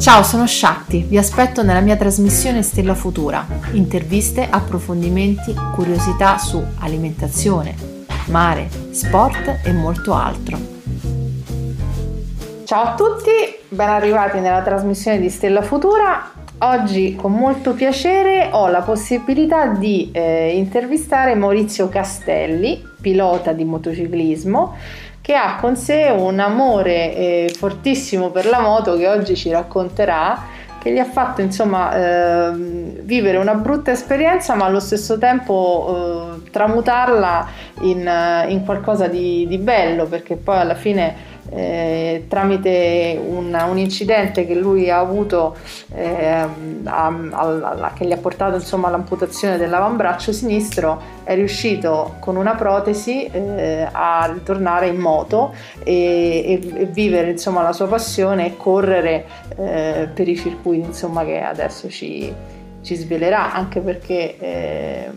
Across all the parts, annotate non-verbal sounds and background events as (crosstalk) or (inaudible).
Ciao, sono Shakti, vi aspetto nella mia trasmissione Stella Futura. Interviste, approfondimenti, curiosità su alimentazione, mare, sport e molto altro. Ciao a tutti, ben arrivati nella trasmissione di Stella Futura. Oggi con molto piacere ho la possibilità di eh, intervistare Maurizio Castelli, pilota di motociclismo, che ha con sé un amore eh, fortissimo per la moto che oggi ci racconterà che gli ha fatto insomma eh, vivere una brutta esperienza ma allo stesso tempo eh, tramutarla in, in qualcosa di, di, bello perché poi alla fine eh, tramite un, un, incidente che lui ha avuto eh, a, a, che gli ha portato insomma all'amputazione dell'avambraccio sinistro è riuscito con una protesi eh, a ritornare in moto e, e, e, vivere insomma la sua passione e correre eh, per i circuiti insomma che adesso ci, ci svelerà anche perché eh,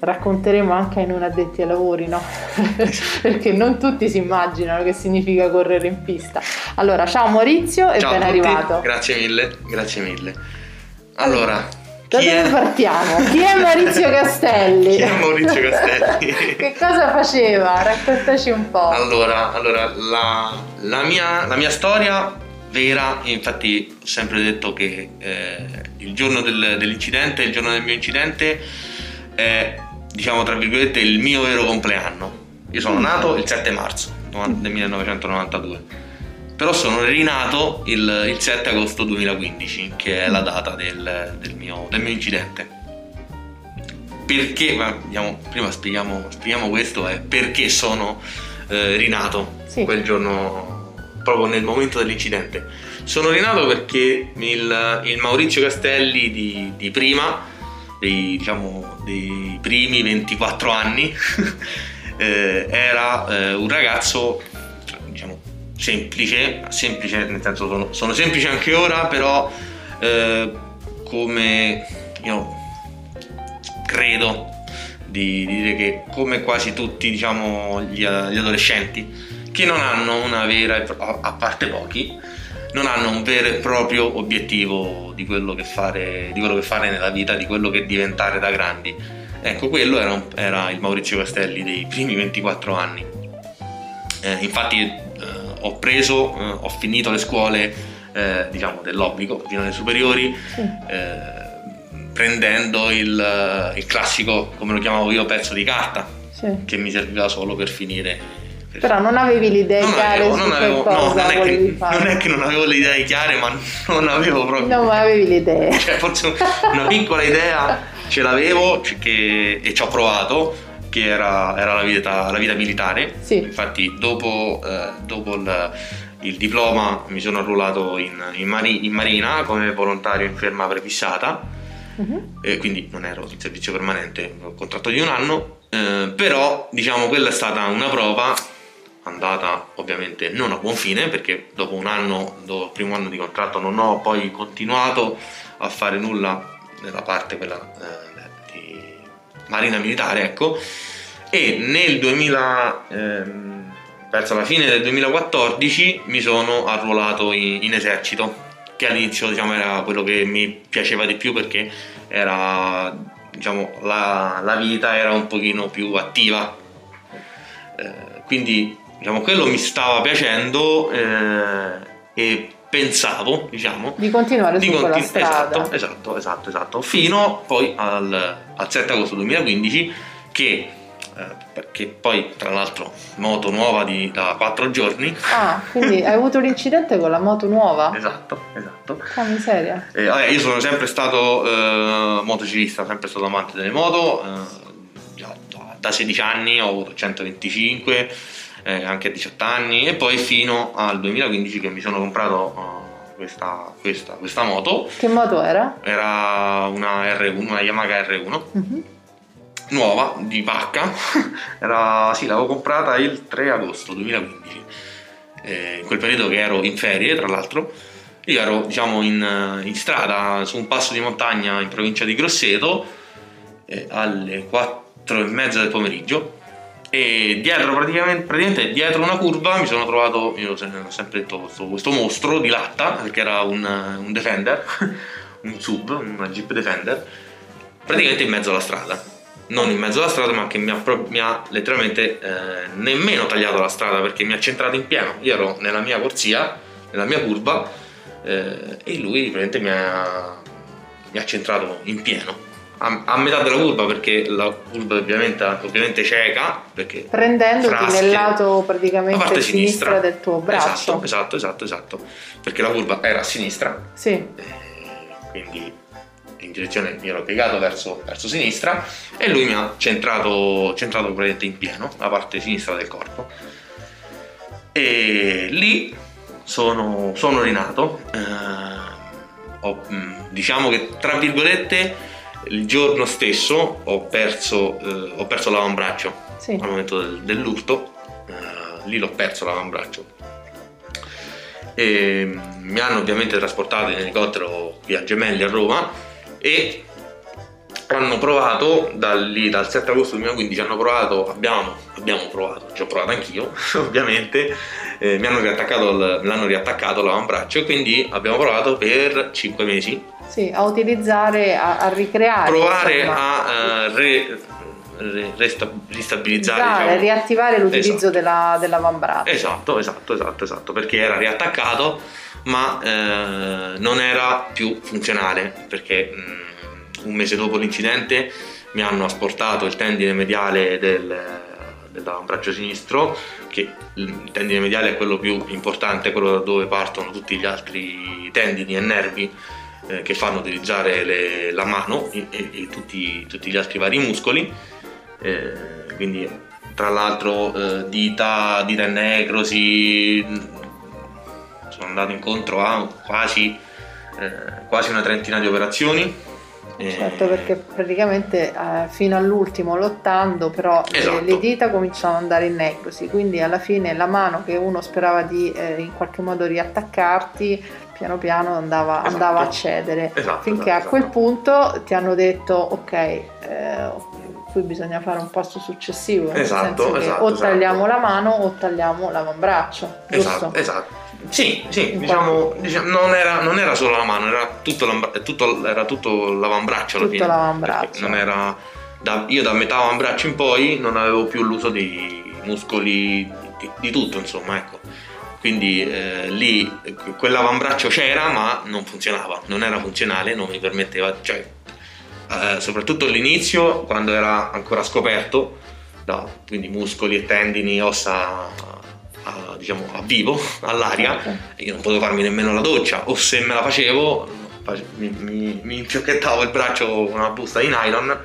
racconteremo anche ai non addetti ai lavori, no? (laughs) Perché non tutti si immaginano che significa correre in pista. Allora, ciao Maurizio e ciao ben arrivato. Grazie mille, grazie mille. Allora, da dove è? partiamo? Chi è Maurizio (laughs) Castelli? Chi è Maurizio Castelli? (laughs) che cosa faceva? Raccontaci un po'. Allora, allora la, la, mia, la mia storia vera, infatti ho sempre detto che eh, il giorno del, dell'incidente, il giorno del mio incidente è diciamo tra virgolette, il mio vero compleanno. Io sono nato il 7 marzo del 1992, però sono rinato il, il 7 agosto 2015, che è la data del, del, mio, del mio, incidente. Perché, ma, diciamo, prima spieghiamo, spieghiamo, questo, è perché sono eh, rinato sì. quel giorno, proprio nel momento dell'incidente. Sono rinato perché il, il Maurizio Castelli di, di prima dei, diciamo, dei primi 24 anni (laughs) eh, era eh, un ragazzo diciamo, semplice, semplice nel senso sono, sono semplice anche ora, però eh, come io credo di, di, dire che come quasi tutti diciamo, gli, gli adolescenti che non hanno una vera, a parte pochi, non hanno un vero e proprio obiettivo di quello che fare, quello che fare nella vita, di quello che diventare da grandi. Ecco, quello era, un, era il Maurizio Castelli dei primi 24 anni. Eh, infatti eh, ho preso, eh, ho finito le scuole eh, diciamo dell'obbligo fino alle superiori. Sì. Eh, prendendo il, il, classico, come lo chiamavo io, pezzo di carta, sì. che mi serviva solo per finire però non avevi le idee non chiare avevo, non avevo, no, non, è che, non è che non avevo le idee chiare, ma non avevo proprio. Non avevi le idee. (laughs) Cioè, forse una piccola idea ce l'avevo che, e ci ho provato, che era, era la, vita, la, vita, militare. Sì. Infatti, dopo, eh, dopo il, il, diploma mi sono arruolato in, in, mari, in marina come volontario in ferma prefissata. Uh-huh. E quindi non ero in servizio permanente, ho contratto di un anno, eh, però diciamo quella è stata una prova andata ovviamente non a buon fine perché dopo un anno, dopo il primo anno di contratto non ho poi continuato a fare nulla nella parte quella eh, di marina militare ecco. E nel 2000 ehm, verso la fine del 2014 mi sono arruolato in, in esercito che all'inizio diciamo, era quello che mi piaceva di più perché era diciamo la, la vita era un pochino più attiva. Eh, quindi diciamo, quello mi stava piacendo eh, e pensavo, diciamo, di continuare di su continu- quella strada. Esatto, esatto, esatto, esatto, fino poi al, al 7 agosto 2015 che perché poi tra l'altro moto nuova di, da 4 giorni. Ah, quindi hai avuto l'incidente con la moto nuova? esatto, esatto. Che miseria. Eh, vabbè, io sono sempre stato eh, motociclista, sempre stato amante delle moto, eh, da 16 anni ho avuto 125 eh, anche a 18 anni e poi fino al 2015 che mi sono comprato uh, questa, questa, questa, moto. Che moto era? Era una R1, una Yamaha R1. Mm-hmm. Nuova, di pacca, (laughs) era, sì, l'avevo comprata il 3 agosto 2015, eh, in quel periodo che ero in ferie tra l'altro, io ero diciamo in, in strada su un passo di montagna in provincia di Grosseto eh, alle 4 e mezza del pomeriggio e dietro praticamente, praticamente, dietro una curva mi sono trovato, io ho sempre detto questo, questo mostro di latta, perché era un, un Defender, (laughs) un sub, una Jeep Defender, praticamente in mezzo alla strada. Non in mezzo alla strada, ma che mi ha, mi ha letteralmente eh, nemmeno tagliato la strada perché mi ha centrato in pieno. Io ero nella mia corsia, nella mia curva, eh, e lui praticamente mi ha, mi ha centrato in pieno a, a, metà della curva perché la curva ovviamente, ovviamente cieca perché prendendoti frasche, nel lato praticamente sinistra. sinistra. del tuo braccio. Esatto esatto esatto esatto. Perché la curva era a sinistra. Sì. Eh, quindi in direzione mi ero piegato verso, verso sinistra e lui mi ha centrato, centrato praticamente in pieno la parte sinistra del corpo. E lì sono, sono rinato. Eh, ho, mm, diciamo che tra virgolette il giorno stesso ho perso, eh, ho perso l'avambraccio sì. al momento del, dell'urto, eh, lì l'ho perso l'avambraccio. E mi hanno ovviamente trasportato in elicottero qui a Gemelli a Roma e hanno provato da lì, dal 7 agosto 2015 hanno provato, abbiamo, abbiamo provato, ci ho provato anch'io (laughs) ovviamente, eh, mi hanno riattaccato, l'hanno riattaccato l'avambraccio e quindi abbiamo provato per 5 mesi sì, a utilizzare, a, a ricreare. Provare a uh, re, re, resta, ristabilizzare, diciamo. riattivare l'utilizzo esatto. della, dell'avambraccio. Esatto, esatto, esatto, esatto, perché era riattaccato ma eh, non era più funzionale perché mh, mm, un mese dopo l'incidente mi hanno asportato il tendine mediale del, dell'avambraccio sinistro, che il tendine mediale è quello più importante, quello da dove partono tutti gli altri tendini e nervi eh, che fanno utilizzare le, la mano e, e, e tutti, tutti, gli altri vari muscoli. Eh, quindi, tra l'altro, eh, dita, dita e necrosi, sono andato incontro a quasi, eh, quasi una trentina di operazioni Certo, perché praticamente eh, fino all'ultimo lottando, però esatto. le, dita cominciano ad andare in necrosi, quindi alla fine la mano che uno sperava di eh, in qualche modo riattaccarti piano piano andava, esatto. andava a cedere esatto, finché esatto, a quel punto ti hanno detto ok eh, qui bisogna fare un passo successivo nel esatto, senso che esatto, o tagliamo la mano o tagliamo l'avambraccio esatto, esatto. Sì, sì, diciamo, diciamo non, era, non, era, solo la mano, era tutto, tutto, era tutto l'avambraccio alla tutto l'avambraccio. Non era, da, io da metà avambraccio in poi non avevo più l'uso di muscoli, di, di tutto, insomma, ecco. Quindi eh, lì quell'avambraccio c'era ma non funzionava, non era funzionale, non mi permetteva, cioè, eh, soprattutto all'inizio quando era ancora scoperto, da, quindi muscoli e tendini, ossa a, diciamo, a vivo, all'aria, certo. io non potevo farmi nemmeno la doccia o se me la facevo mi, mi, mi infiocchettavo il braccio con una busta di nylon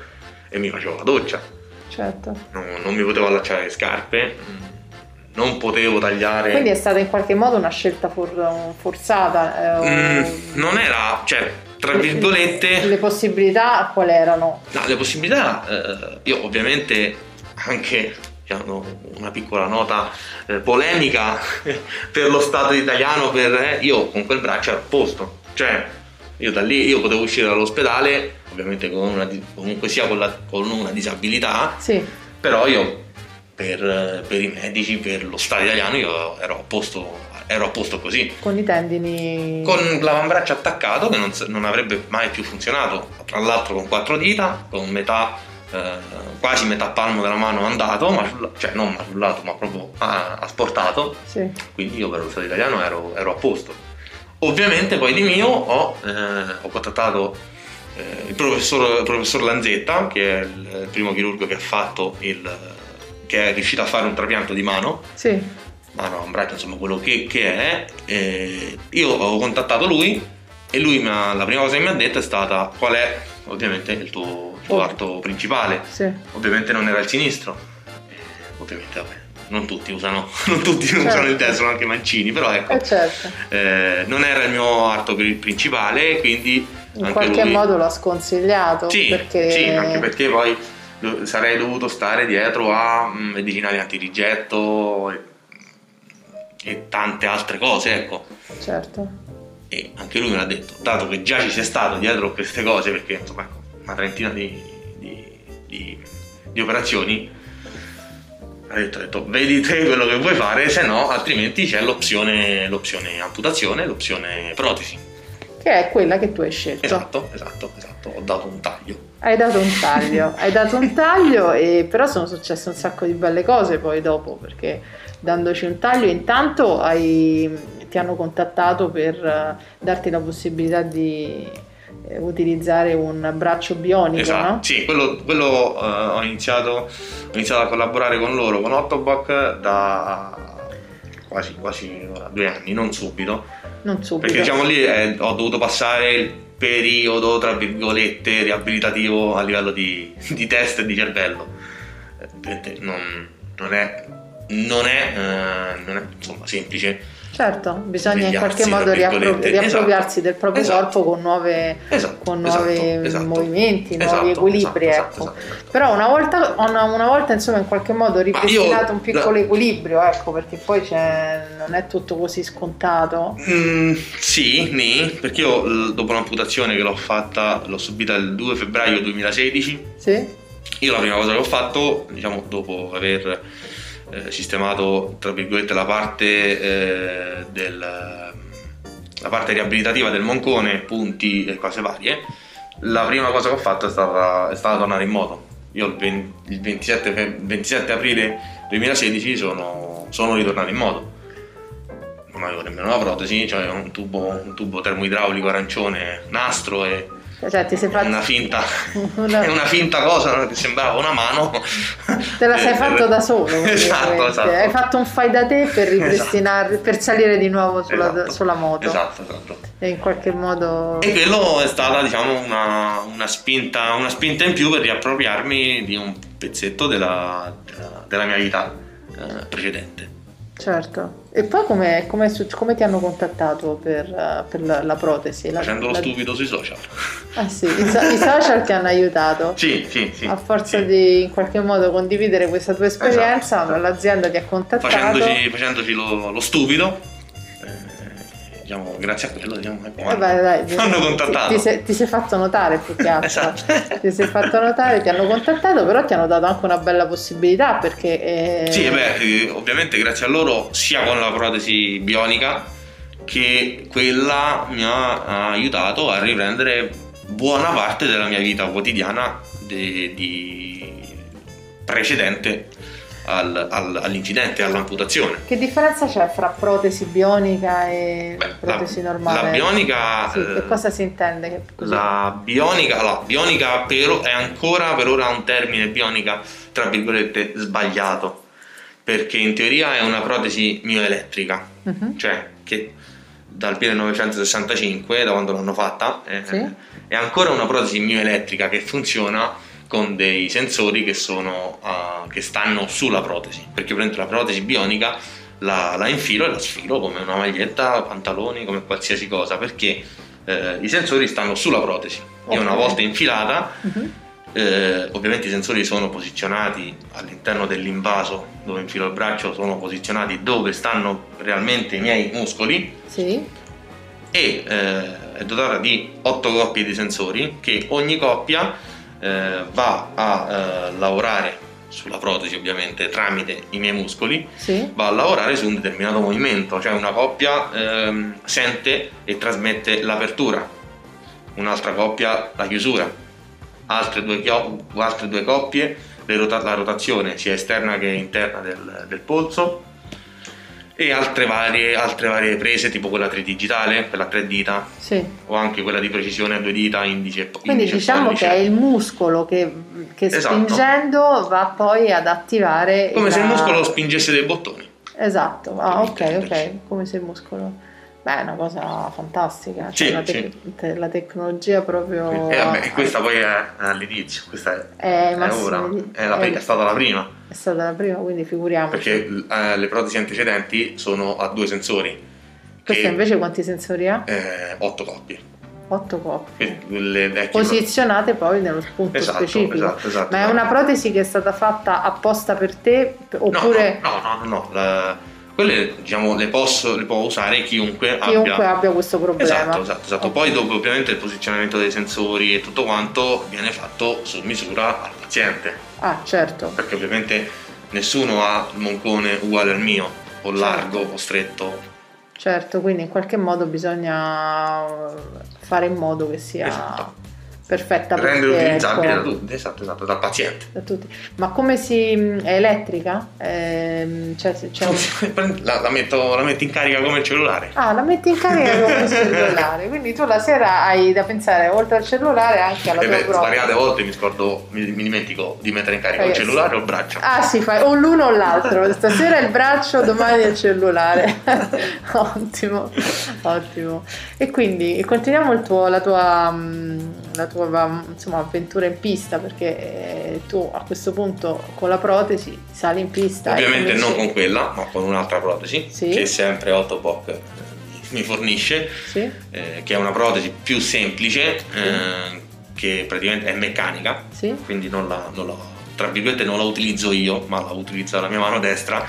e mi facevo la doccia. Certo. Non, non mi potevo allacciare le scarpe non potevo tagliare. Quindi è stata in qualche modo una scelta for- forzata? Eh, mm, non era, cioè, tra virgolette. Le, le possibilità quali erano? No, le possibilità, eh, io ovviamente anche diciamo, una piccola nota eh, polemica (laughs) per lo Stato italiano, per, eh, io con quel braccio ero a posto, cioè io da lì io potevo uscire dall'ospedale, ovviamente con una, comunque sia con, la, con una disabilità, sì. però io per, per, i medici, per lo Stato italiano, io ero a posto, ero a posto così. Con i tendini? Con l'avambraccio attaccato che non, non, avrebbe mai più funzionato, tra l'altro con quattro dita, con metà, eh, quasi metà palmo della mano andato, ma cioè non masullato, ma proprio asportato. Sì. Quindi io per lo Stato italiano ero, ero a posto. Ovviamente poi di mio ho, eh, ho contattato eh, il professor, il professor Lanzetta, che è il primo chirurgo che ha fatto il che è riuscito a fare un trapianto di mano. Sì. Mano, un braccio, insomma, quello che, che è. E io ho contattato lui e lui ha, la prima cosa che mi ha detto è stata qual è ovviamente il tuo, tuo oh. arto principale. Sì. Ovviamente non era il sinistro. E, ovviamente, vabbè, non tutti usano, (laughs) non tutti certo. usano il destro, anche Mancini, però ecco. Eh certo. eh, non era il mio arto principale, quindi... In qualche lui... modo l'ha sconsigliato. Sì, perché... sì, anche perché poi sarei dovuto stare dietro a mm, medicinali antirigetto e, e tante altre cose, ecco. Certo. E anche lui me l'ha detto, dato che già ci sei stato dietro queste cose, perché insomma ecco, una trentina di, di, di, di operazioni, ha detto, ha detto, vedi te quello che vuoi fare, se no altrimenti c'è l'opzione, l'opzione amputazione, l'opzione protesi. Che è quella che tu hai scelto. Esatto, esatto, esatto, ho dato un taglio. Hai dato un taglio, (laughs) hai dato un taglio e però sono successe un sacco di belle cose poi dopo perché dandoci un taglio intanto hai, ti hanno contattato per uh, darti la possibilità di eh, utilizzare un braccio bionico, esatto. no? Sì, quello, quello uh, ho, iniziato, ho iniziato a collaborare con loro, con Ottobock da quasi, quasi due anni, non subito. Non subito. Perché diciamo lì eh, ho dovuto passare il periodo, tra virgolette, riabilitativo a livello di, di testa e di cervello. Eh, non, non è, non è, eh, non è insomma, semplice Certo, bisogna in qualche modo riappro- riappropriarsi esatto. del proprio esatto. corpo con, nuove, esatto. con nuovi esatto. movimenti, esatto. nuovi equilibri. Esatto, ecco. Però una volta, una, una volta, insomma in qualche modo ripristinato un piccolo la... equilibrio, ecco, perché poi non è tutto così scontato. Mm, sì, nì, perché io dopo l'amputazione che l'ho fatta, l'ho subita il 2 febbraio 2016. Sì. Io la prima cosa che ho fatto, diciamo, dopo aver eh, sistemato tra virgolette la parte, eh, del, la parte riabilitativa del moncone, punti e cose varie, la prima cosa che ho fatto è stata, è stata tornare in moto. Io il, 20, il 27, 27, aprile 2016 sono, sono ritornato in moto non avevo nemmeno una protesi, cioè un tubo, un tubo termoidraulico arancione, nastro e cioè, ti sei fatto... una, finta, una... (laughs) è una finta cosa che sembrava una mano. Te la sei eh, fatto da solo. (laughs) Esatto, esatto. Hai fatto un fai da te per ripristinare, esatto. per salire di nuovo sulla, esatto. sulla moto. Esatto, esatto. E in qualche modo. E quello è stata, diciamo, una, una, spinta, una spinta in più per riappropriarmi di un pezzetto della, della, della mia vita eh, precedente. Certo. E poi come, come, come ti hanno contattato per, per la, la, protesi? Facendo lo la... stupido sui social. Ah sì, i, so, i social ti hanno aiutato. Sì, sì, sì. A forza sì. di in qualche modo condividere questa tua esperienza, esatto. l'azienda ti ha contattato. Facendoci, facendoci lo, lo stupido diciamo, grazie a quello diciamo, ecco, eh beh, dai, hanno contattato. Ti, ti, sei, ti, sei, fatto notare più che altro. esatto. (laughs) Ti sei fatto notare, ti hanno contattato, però ti hanno dato anche una bella possibilità perché... Eh... Sì, beh, ovviamente grazie a loro sia con la protesi bionica che quella mi ha aiutato a riprendere buona parte della mia vita quotidiana di, di precedente al, al, all'incidente, all'amputazione. Che differenza c'è fra protesi bionica e Beh, protesi la, normale? La bionica... Sì, eh, cosa si intende? La bionica, la bionica per, è ancora per ora un termine bionica, tra virgolette, sbagliato, perché in teoria è una protesi mioelettrica, uh-huh. cioè che dal 1965, da quando l'hanno fatta, eh, sì. è ancora una protesi mioelettrica che funziona con dei sensori che, sono, uh, che stanno sulla protesi, perché prendo la protesi bionica, la, la, infilo e la sfilo come una maglietta, pantaloni, come qualsiasi cosa, perché eh, i sensori stanno sulla protesi. Okay. E una volta infilata, uh-huh. eh, ovviamente i sensori sono posizionati all'interno dell'invaso dove infilo il braccio, sono posizionati dove stanno realmente i miei muscoli. Sì. E eh, è dotata di 8 coppie di sensori che ogni coppia eh, va a eh, lavorare sulla protesi ovviamente tramite i miei muscoli, sì. va a lavorare su un determinato movimento, cioè una coppia ehm, sente e trasmette l'apertura, un'altra coppia la chiusura, altre due, altre due coppie la rotazione sia esterna che interna del, del polso e altre varie, altre varie prese tipo quella tridigitale, quella tre dita sì. o anche quella di precisione a due dita, indice e Quindi indice diciamo che è il muscolo che, che Esatto. spingendo va poi ad attivare come la- se il muscolo spingesse dei bottoni. Esatto, ah, ok, ok, come se il muscolo... Beh, è una cosa fantastica, Sì, cioè la, sì. tec- te- la tecnologia proprio... E vabbè, questa poi è all'inizio, questa è, È ora, è, la- è- è stata la prima, È stata la prima, quindi figuriamoci. perché eh, le protesi antecedenti sono a due sensori, Questa che- invece quanti sensori ha? eh, otto coppie. Otto coppie. Posizionate poi nello spunto Esatto, specifico. esatto, esatto, Ma è una protesi che è stata fatta apposta per te No, oppure no, no, no, no, la- quelle diciamo le, posso, le può usare chiunque, chiunque abbia abbia questo problema? Esatto, esatto, esatto. Ok. Poi dopo ovviamente il posizionamento dei sensori e tutto quanto viene fatto su misura al paziente, Ah, certo. perché ovviamente nessuno ha il moncone uguale al mio, o largo o stretto. Certo, quindi in qualche modo bisogna fare in modo che sia Esatto. Perfetta per Rendere utilizzabile da tutti, esatto, esatto, dal paziente. da tutti. Ma come si è elettrica? Ehm, cioè, un- (laughs) La, la metto, la metto in carica come il cellulare. Ah, la metti in carica con il (laughs) cellulare, quindi tu la sera hai da pensare oltre al cellulare anche alla E tua beh, prova. svariate volte mi scordo, mi, mi dimentico di mettere in carica il Ragazzi. cellulare o il braccio. Ah sì, fai o l'uno o l'altro, stasera il braccio, domani il cellulare. (laughs) ottimo, ottimo. E quindi continuiamo il tuo- la tua, mm, la tua insomma, avventura in pista, perché eh, tu a questo punto con la protesi sali in pista. Ovviamente cominci- non con quella, ma con un'altra protesi Sì. che sempre Autoboc eh, mi fornisce, Sì, eh, che è una protesi più semplice, eh, che praticamente è meccanica, sì. quindi non la, non la- tra virgolette non la utilizzo io, ma la utilizza la mia mano destra,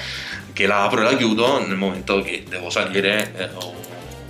che la apro e la chiudo nel momento che devo salire eh, o,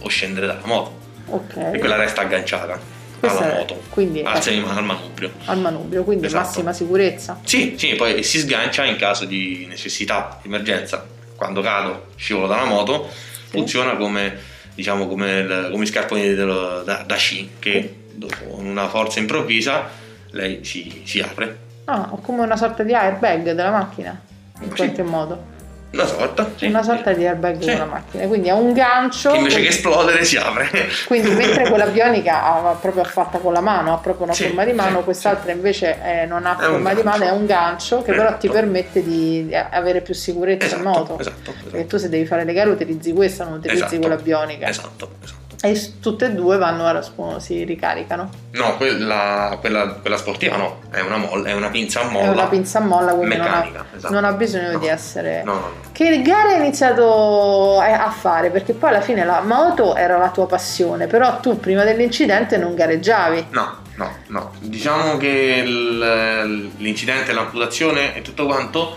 o scendere dalla moto. Ok. E quella resta agganciata Questa alla moto, quindi al, è- semi- al manubrio. al manubrio, quindi Esatto. massima sicurezza. Sì, sì, poi si sgancia in caso di necessità, di emergenza. Quando cado, scivolo dalla moto, funziona come, diciamo, come, il- come i scarponi dello- da, da sci, che dopo una forza improvvisa lei si, si apre. Ah, o come una sorta di airbag della macchina, in Sì. qualche modo. Una sorta, sì, una sorta di airbag Sì. della macchina, quindi ha un gancio. Che invece che esplodere si apre. (laughs) Quindi mentre quella bionica ha proprio fatta con la mano, ha proprio una Sì, forma di mano, quest'altra invece eh, non ha È forma di mano, è un gancio che però ti Esatto. permette di di avere più sicurezza Esatto, in moto. esatto, Perché esatto. tu se devi fare le gare utilizzi questa, non utilizzi Esatto. quella bionica. Esatto, esatto. E tutte e due vanno alla sp- si ricaricano. No, quella, quella, quella sportiva no, è una, molla, è una pinza a molla. È una pinza a molla, quindi non ha, meccanica. esatto. non ha bisogno No. di essere... No, no, no. Che gare hai iniziato a a fare? Perché poi alla fine la moto era la tua passione, però tu prima dell'incidente non gareggiavi. No, no, no. Diciamo che l'incidente, l'amputazione e tutto quanto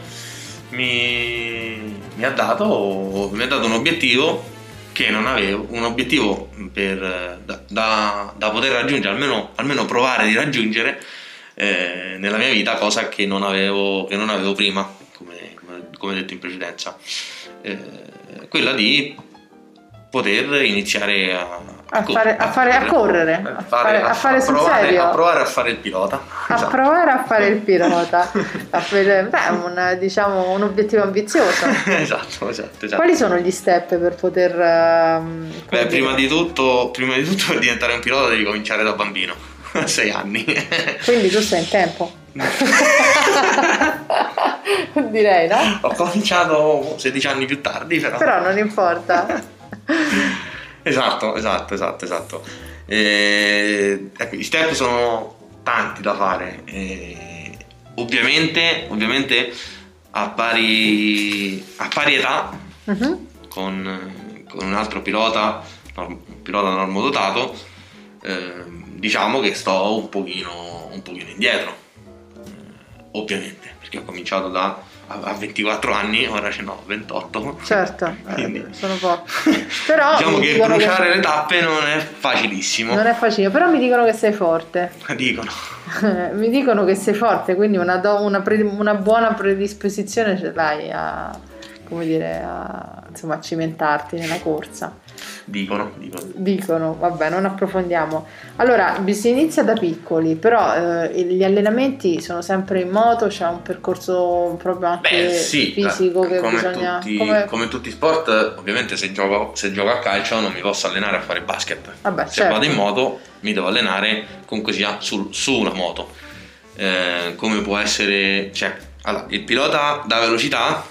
mi, mi ha dato, mi ha dato un obiettivo che non avevo, un obiettivo per, da, da- da poter raggiungere, almeno, almeno provare di raggiungere eh, nella mia vita, cosa che non avevo, che non avevo prima, come, come- come detto in precedenza. Eh, quella di poter iniziare a, A fare- a fare- a correre, a fare- a fare sul provare, serio. a provare a fare il pilota. A Esatto. provare a fare il pilota, (laughs) a beh, un, diciamo, un obiettivo ambizioso. (laughs) esatto, esatto, esatto. Quali sono gli step per poter... come Beh, prima di, tutto, prima di tutto per diventare un pilota devi cominciare da bambino, (laughs) a 6 anni. Quindi tu sei in tempo. Direi, no? Ho cominciato 16 anni più tardi, però. Però non importa. Esatto, esatto, esatto, esatto. Eh, ecco, gli step sono tanti da fare. eh, ovviamente, ovviamente a pari, a pari età Mhm. con, con un altro pilota, un pilota normodotato, ehm, diciamo che sto un pochino, un pochino indietro. Eh, ovviamente, perché ho cominciato da a a 24 anni, ora ce n'ho 28. Certo, (laughs) eh, Quindi- sono pochi. Però (laughs) diciamo che bruciare le tappe non è facilissimo. Non è facile, però mi dicono che sei forte. (laughs) Dicono. mi dicono che sei forte, quindi una, do- una pre- una buona predisposizione ce l'hai a, come dire, a, insomma, a cimentarti nella corsa. Dicono, dicono. Dicono, vabbè, non approfondiamo. Allora, si inizia da piccoli, però eh, gli allenamenti sono sempre in moto, c'è un percorso proprio anche Beh, sì, fisico eh, che come, bisogna... tutti, come- come tutti i sport, ovviamente se gioco, se gioco a calcio non mi posso allenare a fare basket. Vabbè, se certo. vado in moto mi devo allenare comunque sia sul- su una moto. Eh, come può essere, cioè, allora, il pilota da velocità,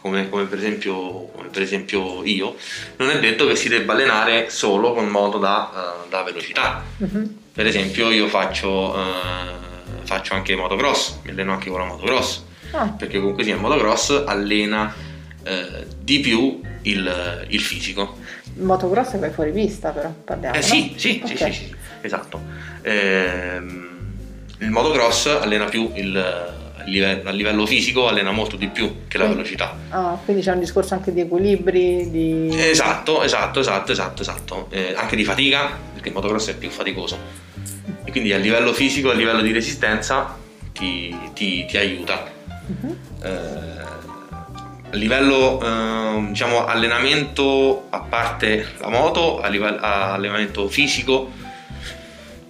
come, come per esempio, come per esempio io, non è detto che si debba allenare solo con moto da, eh, da velocità. Mhm. Per esempio io faccio, eh, faccio anche motocross, mi alleno anche con la motocross Ah, perché comunque sia il motocross allena eh, di più il, il fisico. il motocross e vai fuori pista, però parliamo. Eh no? sì, sì, sì, sì, sì, esatto. Ehm, il motocross allena più il, livello, a livello fisico, allena molto di più che la Quindi- velocità. Ah, quindi c'è un discorso anche di equilibri, di... Esatto, esatto, esatto, esatto, esatto. Eh, anche di fatica, perché il motocross è più faticoso. E quindi a livello fisico, a livello di resistenza ti, ti- ti aiuta. Mhm. Eh, a livello eh, diciamo allenamento a parte la moto a livello a allenamento fisico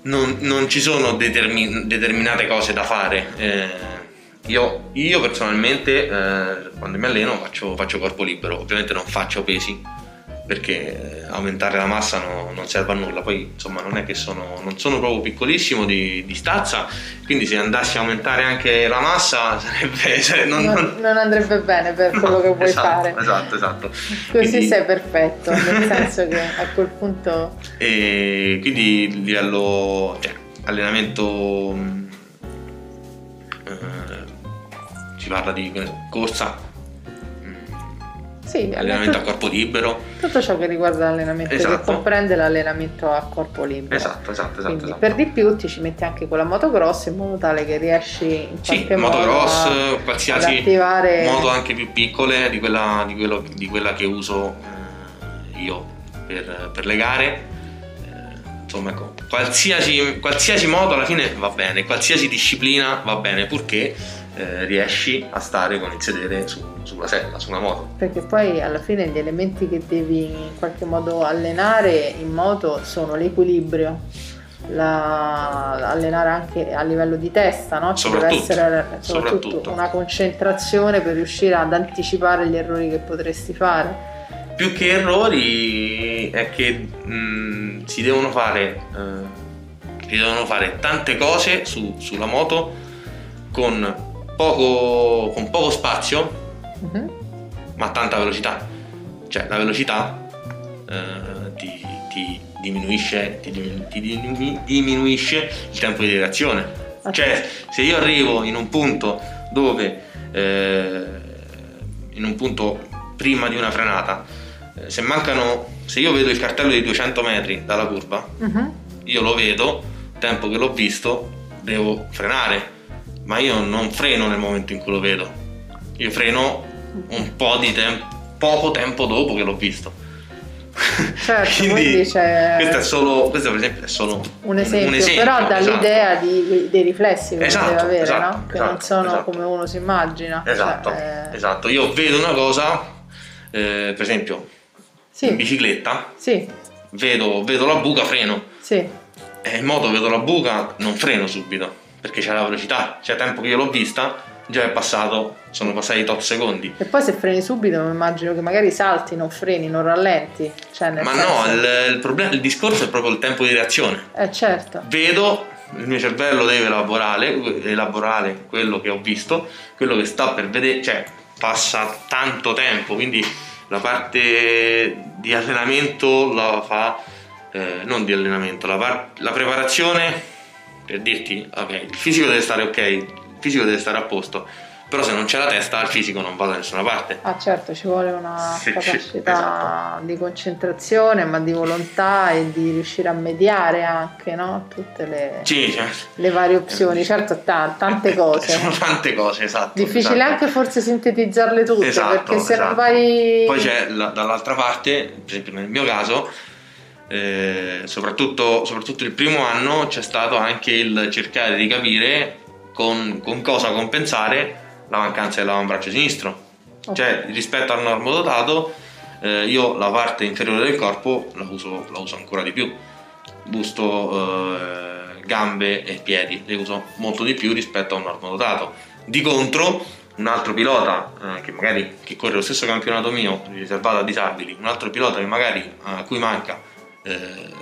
non, non ci sono determin- determinate cose da fare eh, io, io, personalmente eh, quando mi alleno faccio, faccio corpo libero ovviamente non faccio pesi perché eh, aumentare la massa no, non serve a nulla. Poi insomma non è che sono, non sono proprio piccolissimo di, di, stazza, quindi se andassi a aumentare anche la massa (laughs) sarebbe, sarebbe non, non, non, andrebbe bene per no, quello che vuoi esatto, fare. Esatto, esatto. Così quindi, sei perfetto, nel senso che a quel punto... E quindi il livello, cioè, allenamento... Eh, si parla di corsa, sì, allenamento a corpo libero. Tutto ciò che riguarda l'allenamento, esatto. che comprende l'allenamento a corpo libero. Esatto, esatto, esatto, esatto. Per di più ti ci metti anche con la motocross in modo tale che riesci in sì, qualche modo motocross, a, qualsiasi attivare... moto anche più piccole di quella, di quello, di quella che uso eh, io per, per, le gare. Eh, insomma, ecco, qualsiasi, qualsiasi moto alla fine va bene, qualsiasi disciplina va bene, purché eh, riesci a stare con il sedere su, sulla sella, su una moto. Perché poi alla fine gli elementi che devi in qualche modo allenare in moto sono l'equilibrio, la, allenare anche a livello di testa, no? Ci deve essere soprattutto, soprattutto una concentrazione per riuscire ad anticipare gli errori che potresti fare. Più che errori è che mh, si devono fare, eh, si devono fare tante cose su, sulla moto con poco, con poco spazio, uh-huh. ma tanta velocità. Cioè la velocità eh, ti, ti, diminuisce, ti, ti, diminuisce, il tempo di reazione. Okay. Cioè se io arrivo in un punto dove, eh, in un punto prima di una frenata, eh, se mancano, se io vedo il cartello di 200 metri dalla curva, uh-huh. io lo vedo, tempo che l'ho visto, devo frenare ma io non freno nel momento in cui lo vedo, io freno un po' di tempo, poco tempo dopo che l'ho visto. Certo, (laughs) quindi, quindi c'è... questo, è solo, questo per esempio è solo un esempio, un esempio però dà esatto. di, dei riflessi che esatto, deve avere, esatto, no? che non esatto, sono esatto. come uno si immagina. Esatto, cioè, eh... esatto. io vedo una cosa, eh, per esempio, sì. in bicicletta, sì. vedo, vedo la buca, freno. Sì. E in moto vedo la buca, non freno subito perché c'è la velocità, c'è tempo che io l'ho vista, già è passato, sono passati 8 secondi. E poi se freni subito mi immagino che magari salti, non freni, non rallenti. Cioè Ma senso... no, il, il, problema, il discorso è proprio il tempo di reazione. Eh certo. Vedo, il mio cervello deve elaborare, elaborare quello che ho visto, quello che sta per vedere, cioè passa tanto tempo, quindi la parte di allenamento la fa, eh, non di allenamento, la, par- la preparazione per dirti, ok, il fisico deve stare ok, il fisico deve stare a posto, però se non c'è la testa il fisico non va da nessuna parte. Ah certo, ci vuole una sì, capacità esatto. di concentrazione, ma di volontà e di riuscire a mediare anche no? tutte le, sì, certo. le, varie opzioni, certo t- tante cose. (laughs) Sono tante cose, esatto. Difficile esatto. anche forse sintetizzarle tutte, esatto, perché se esatto. non vai... Poi c'è la, dall'altra parte, per esempio nel mio caso, eh, soprattutto, soprattutto, il primo anno c'è stato anche il cercare di capire con, con cosa compensare la mancanza dell'avambraccio sinistro. Okay. Cioè, rispetto al normodotato, eh, io la parte inferiore del corpo la uso, la uso ancora di più. Busto, eh, gambe e piedi le uso molto di più rispetto a un normodotato. Di contro, un altro pilota eh, che magari che corre lo stesso campionato mio riservato a disabili, un altro pilota che magari a cui manca eh,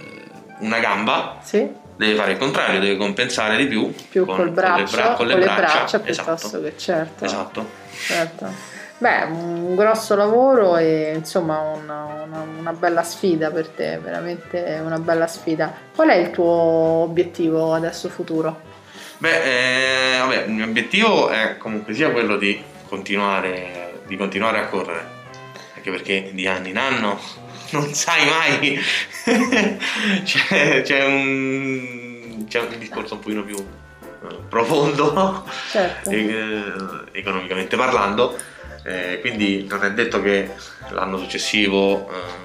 una gamba, sì. deve fare il contrario, deve compensare di più, più con, col braccio, con le, bra- con le, con braccia, le braccia esatto. piuttosto che certo. Esatto. certo. Beh, un grosso lavoro e insomma una, una, una, bella sfida per te, veramente una bella sfida. Qual è il tuo obiettivo adesso futuro? Beh, eh, vabbè, il mio obiettivo è comunque sia quello di continuare, di continuare a correre, anche perché di anno in anno non sai mai. (laughs) c'è, c'è, un, c'è, un, discorso un pochino più uh, profondo, certo. (laughs) eh, economicamente parlando. Eh, quindi non è detto che l'anno successivo eh,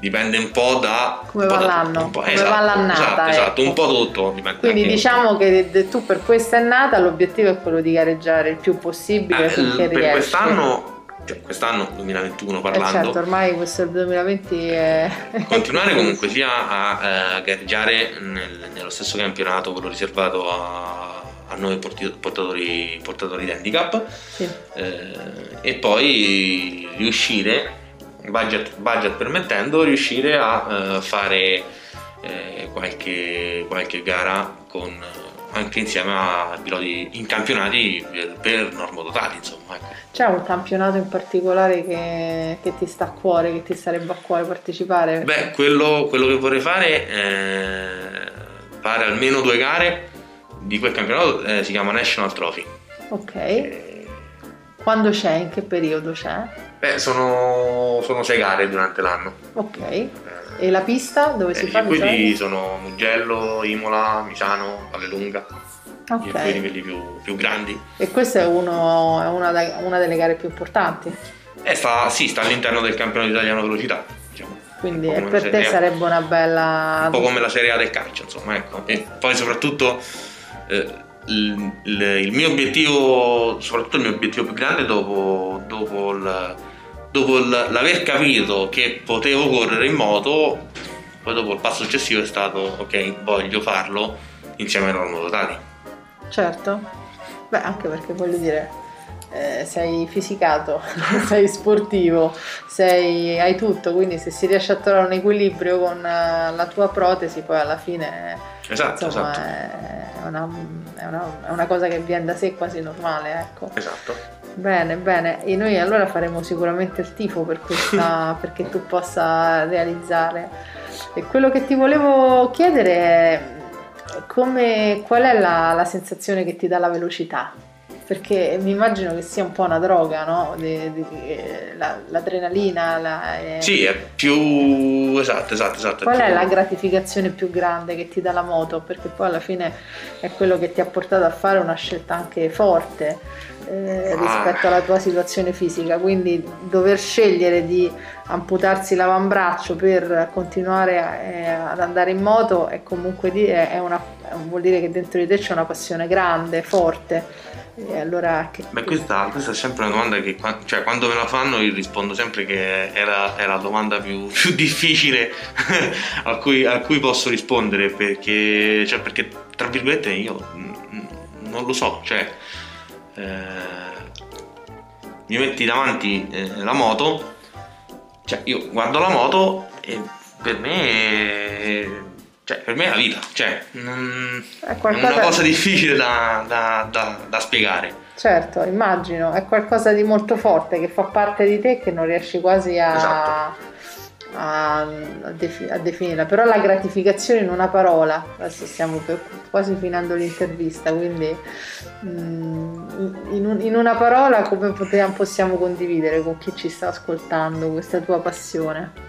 dipende un po' da come va l'anno, come esatto, va l'annata. Esatto, ecco. esatto, un po' tutto. Quindi anche... diciamo che tu per questa annata l'obiettivo è quello di gareggiare il più possibile eh, finché per riesci. quest'anno cioè quest'anno 2021 Eh parlando, certo, ormai questo 2020 è... (laughs) continuare comunque sia a, eh, a gareggiare nel- nello stesso campionato, quello riservato a, a noi portatori, portatori di handicap, Sì. eh, e poi riuscire, budget, budget permettendo, riuscire a eh, fare eh, qualche, qualche gara con, anche insieme a piloti in campionati per, per normodotati, insomma. Ecco. C'è un campionato in particolare che, che ti sta a cuore, che ti sarebbe a cuore partecipare? Beh, quello, quello che vorrei fare è fare almeno due gare di quel campionato, eh, si chiama National Trophy. Ok. Eh, Quando c'è? In che periodo c'è? Beh, sono, sono sei gare durante l'anno. Ok. Eh, E la pista dove si eh, fa i di solito? quelli sono Mugello, Imola, Misano, Vallelunga, i Ok. quelli più, più grandi. E questa è, uno- è una, una delle gare più importanti. E sta, sì, sta all'interno del campionato italiano velocità. Diciamo. Quindi eh, per te Serie A. sarebbe una bella. un po' come la Serie A del calcio, insomma, ecco. E poi soprattutto eh, il, il- il mio obiettivo, soprattutto il mio obiettivo più grande dopo, dopo, il- dopo l'aver capito che potevo correre in moto, poi dopo il passo successivo è stato ok, voglio farlo insieme ai normodotati. Certo. Beh, anche perché voglio dire, eh, sei fisicato, (laughs) sei sportivo, sei, hai tutto, quindi se si riesce a trovare un equilibrio con eh, la tua protesi, poi alla fine Esatto, insomma, esatto. è, una, è una- è una cosa che viene da sé quasi normale, ecco. Esatto. Bene, bene, e noi allora faremo sicuramente il tifo per questa, (laughs) perché tu possa realizzare. E quello che ti volevo chiedere è come, qual è la, la sensazione che ti dà la velocità? Perché mi immagino che sia un po' una droga, no? Di- di- eh, la- l'adrenalina. la- eh. Sì, è più esatto, esatto, esatto. Qual è più- la gratificazione più grande che ti dà la moto? Perché poi alla fine è quello che ti ha portato a fare una scelta anche forte eh, Ah. rispetto alla tua situazione fisica. Quindi dover scegliere di amputarsi l'avambraccio per continuare a- eh, ad andare in moto è comunque di- è una- vuol dire che dentro di te c'è una passione grande, forte. E allora che, Beh, questa, questa è sempre una domanda che cioè, quando me la fanno io rispondo sempre che è la, è la domanda più, (laughs) più difficile (laughs) a, cui, a cui posso rispondere perché, cioè, perché tra virgolette io non lo so, cioè eh, mi metti davanti eh, la moto, cioè io guardo la moto e per me, cioè, per me è la vita, cioè non- è è qualcosa una cosa difficile da- da- da- da spiegare. Certo, immagino, è qualcosa di molto forte che fa parte di te che non riesci quasi a, Esatto. a, a defi- a definire. Però la gratificazione in una parola, adesso stiamo per- quasi finendo l'intervista, quindi mm, in, un- in una parola come possiamo condividere con chi ci sta ascoltando questa tua passione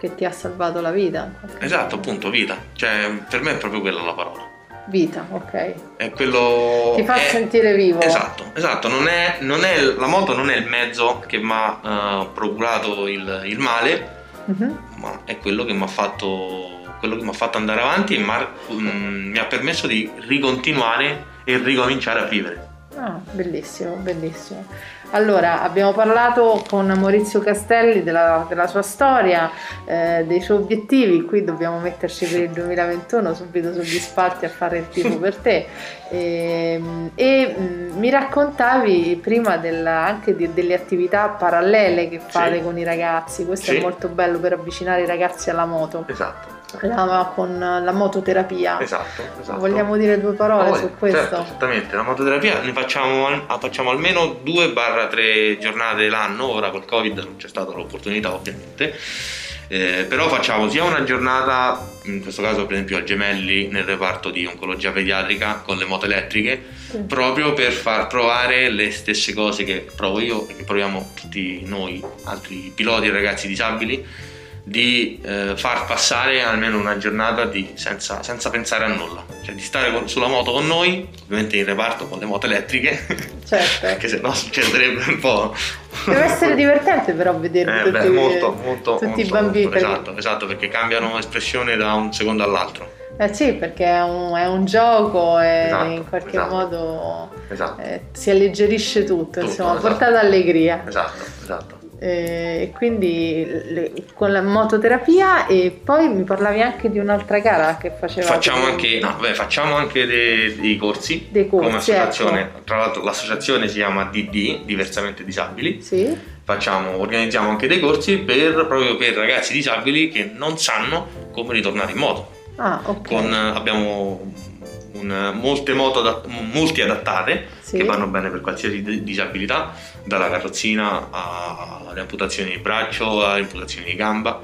che ti ha salvato la vita? Esatto, appunto, vita. Cioè, per me è proprio quella la parola. Vita, ok. È quello. Ti fa è- sentire vivo. Esatto, esatto. Non è, non è- la moto non è il mezzo che mi ha eh, procurato il, il male, Mhm. ma è quello che mi ha fatto. Quello che mi ha fatto andare avanti e mm, mi ha permesso di ricontinuare e ricominciare a vivere. Ah, bellissimo, bellissimo. Allora, abbiamo parlato con Maurizio Castelli della, della sua storia, eh, dei suoi obiettivi. Qui dobbiamo metterci per il 2021 subito sugli spalti a fare il tifo per te. (laughs) Ehm, E, mh, mi raccontavi prima della- anche di- delle attività parallele che fate Sì. con i ragazzi. Questo Sì. è molto bello per avvicinare i ragazzi alla moto, Esatto, la- con la mototerapia. esatto, esatto. Vogliamo dire due parole Ah, su questo? Certo, esattamente, la mototerapia ne facciamo, ah, facciamo almeno 2-3 giornate l'anno, ora col Covid non c'è stata l'opportunità ovviamente, Eh, però facciamo sia una giornata, in questo caso per esempio a Gemelli nel reparto di oncologia pediatrica con le moto elettriche, Sì. proprio per far provare le stesse cose che provo io e che proviamo tutti noi, altri piloti e ragazzi disabili, di eh, far passare almeno una giornata di- senza, senza pensare a nulla, cioè di stare con- sulla moto con noi, ovviamente in reparto con le moto elettriche, Certo. (laughs) perché se no succederebbe un po'. Deve essere divertente però vedere Eh, tutti, beh, molto, molto, tutti i molto, bambini. molto, perché- esatto, esatto, perché cambiano espressione da un secondo all'altro. Eh sì, perché è un, è un gioco e Esatto, in qualche esatto. modo Esatto, eh, si alleggerisce tutto, Tutto, insomma, esatto. portata allegria. esatto, esatto. Eh, E quindi le- con la mototerapia e poi mi parlavi anche di un'altra gara che facevate. Facciamo anche, no, beh, facciamo anche dei, dei corsi. Dei corsi, come associazione. ecco. Tra l'altro l'associazione si chiama DD, Diversamente Disabili. Sì, Facciamo, organizziamo anche dei corsi per, proprio per ragazzi disabili che non sanno come ritornare in moto. ah ok. Con, abbiamo un- molte moto adat- molti adattate Sì. che vanno bene per qualsiasi di- disabilità, dalla carrozzina alle amputazioni di braccio, alle amputazioni di gamba.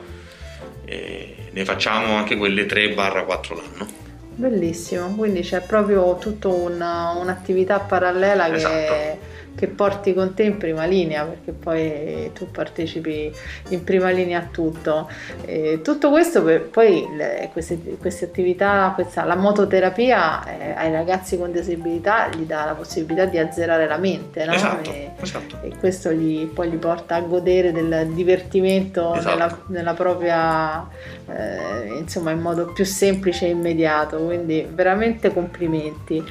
E ne facciamo anche quelle 3-4 l'anno. Bellissimo, quindi c'è proprio tutta una- un'attività parallela che, Esatto. che porti con te in prima linea, perché poi tu partecipi in prima linea a tutto. E tutto questo per poi le- queste, queste attività, questa, la mototerapia eh, ai ragazzi con disabilità gli dà la possibilità di azzerare la mente, no? Esatto, E, esatto. e questo gli, poi li porta a godere del divertimento Esatto. nella, nella propria, eh, insomma, in modo più semplice e immediato. Quindi veramente complimenti.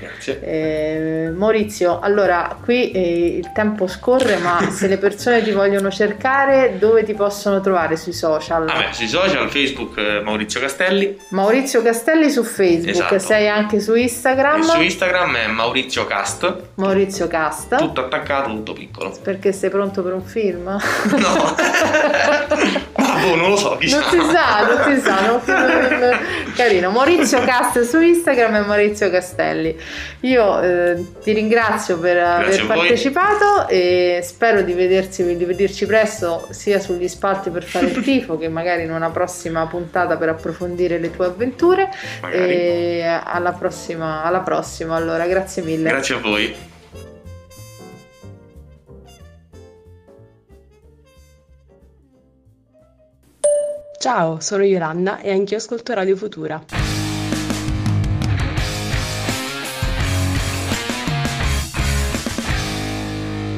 Eh, Maurizio, allora qui eh, il tempo scorre, ma (laughs) se le persone ti vogliono cercare, dove ti possono trovare sui social? Vabbè, sui social, Facebook eh, Maurizio Castelli, Maurizio Castelli su Facebook, Esatto. sei anche su Instagram, e su Instagram è Maurizio Cast, Maurizio Casta, tutto attaccato, tutto piccolo. perché sei pronto per un film? (laughs) No, (laughs) boh, non lo so, Non chissà. si sa, non si sa, non- non- carino. Maurizio Cast su Instagram e Maurizio Castelli. Io eh, ti ringrazio per aver a voi. partecipato e spero di vedersi, di vederci presto sia sugli spalti per fare il (laughs) tifo che magari in una prossima puntata per approfondire le tue avventure. Magari. E alla prossima, alla prossima allora, grazie mille. Grazie a voi. Ciao, sono Yolanda e anch'io ascolto Radio Futura.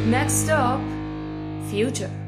Next stop, future.